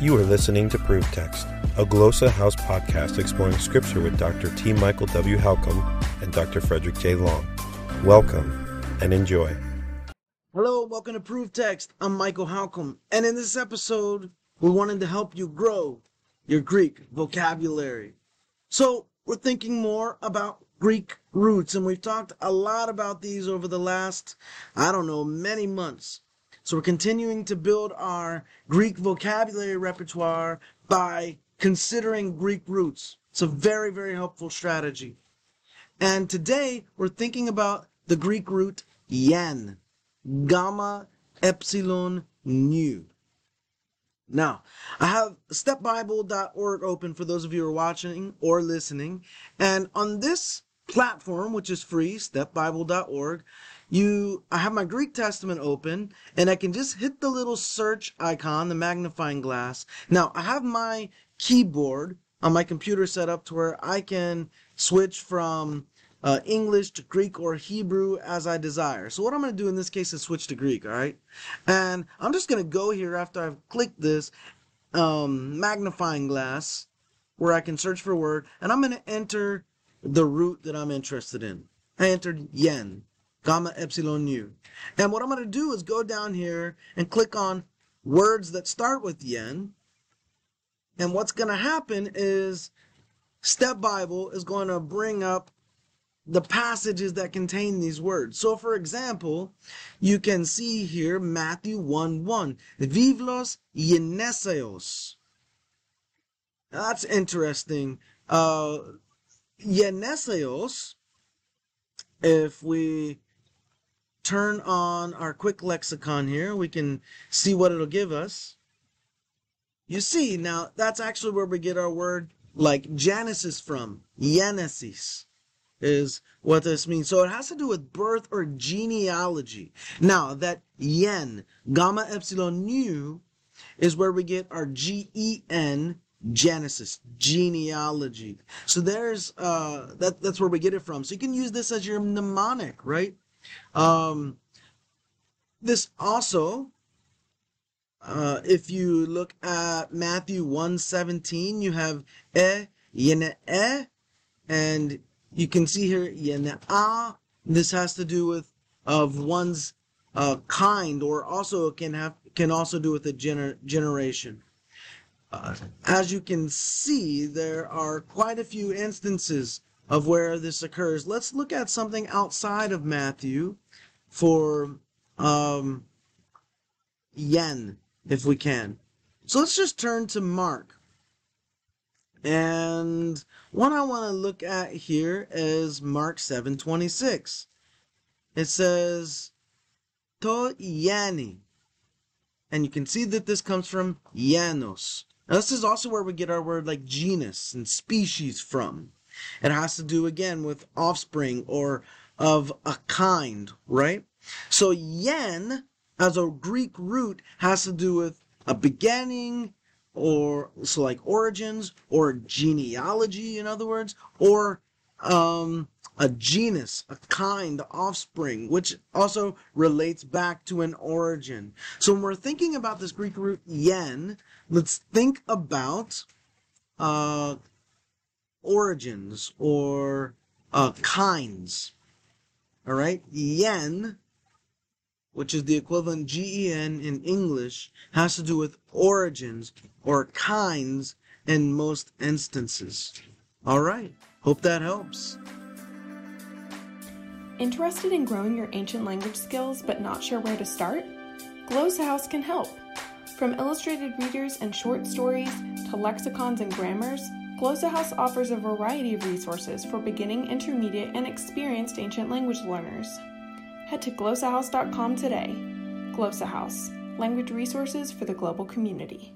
You are listening to Proof Text, a Glossa House podcast exploring scripture with Dr. T. Michael W. Halcomb and Dr. Frederick J. Long. Welcome and enjoy. Hello, welcome to Proof Text. I'm Michael Halcomb, and in this episode, we wanted to help you grow your Greek vocabulary. So, we're thinking more about Greek roots, and we've talked a lot about these over the last, I don't know, many months. So we're continuing to build our Greek vocabulary repertoire by considering Greek roots. It's a very, very helpful strategy. And today we're thinking about the Greek root yen, gamma, epsilon, nu. Now, I have stepbible.org open for those of you who are watching or listening. And on this platform, which is free, stepbible.org, you I have my Greek Testament open and I can just hit the little search icon, the magnifying glass. Now, I have my keyboard on my computer set up to where I can switch from uh, English to Greek or Hebrew as I desire. So what I'm going to do in this case is switch to Greek, all right? And I'm just going to go here after I've clicked this um, magnifying glass where I can search for a word, and I'm going to enter the root that I'm interested in. I entered yen gamma epsilon nu. And what I'm going to do is go down here and click on words that start with yen. And what's going to happen is Step Bible is going to bring up the passages that contain these words. So, for example, you can see here Matthew 1 1. Vivlos yeneseos. That's interesting. Uh, yeneseos, if we turn on our quick lexicon here, we can see what it'll give us. You see, now that's actually where we get our word like Genesis from. Genesis is what this means. So it has to do with birth or genealogy. Now that yen, gamma epsilon nu, is where we get our G-E-N Genesis, genealogy. So there's uh that that's where we get it from. So you can use this as your mnemonic, right? Um, this also, uh, if you look at Matthew 117, you have e, yene e, and you can see here yene a. This has to do with of one's uh, kind, or also can have can also do with a gener- generation. Uh, as you can see, there are quite a few instances of where this occurs. Let's look at something outside of Matthew for um, yen, if we can. So let's just turn to Mark. And one I want to look at here is Mark 7:26. It says to yani. And you can see that this comes from Janos. Now this is also where we get our word like genus and species from. It has to do again with offspring or of a kind, right? So yen as a Greek root has to do with a beginning or so like origins or genealogy in other words or um a genus, a kind, offspring, which also relates back to an origin. So when we're thinking about this Greek root yen, let's think about uh, origins or uh, kinds. All right, yen, which is the equivalent gen in English, has to do with origins or kinds in most instances. All right, hope that helps. Interested in growing your ancient language skills but not sure where to start? Glossa House can help. From illustrated readers and short stories to lexicons and grammars, Glossa House offers a variety of resources for beginning, intermediate, and experienced ancient language learners. Head to glossahouse.com today. Glossa House, language resources for the global community.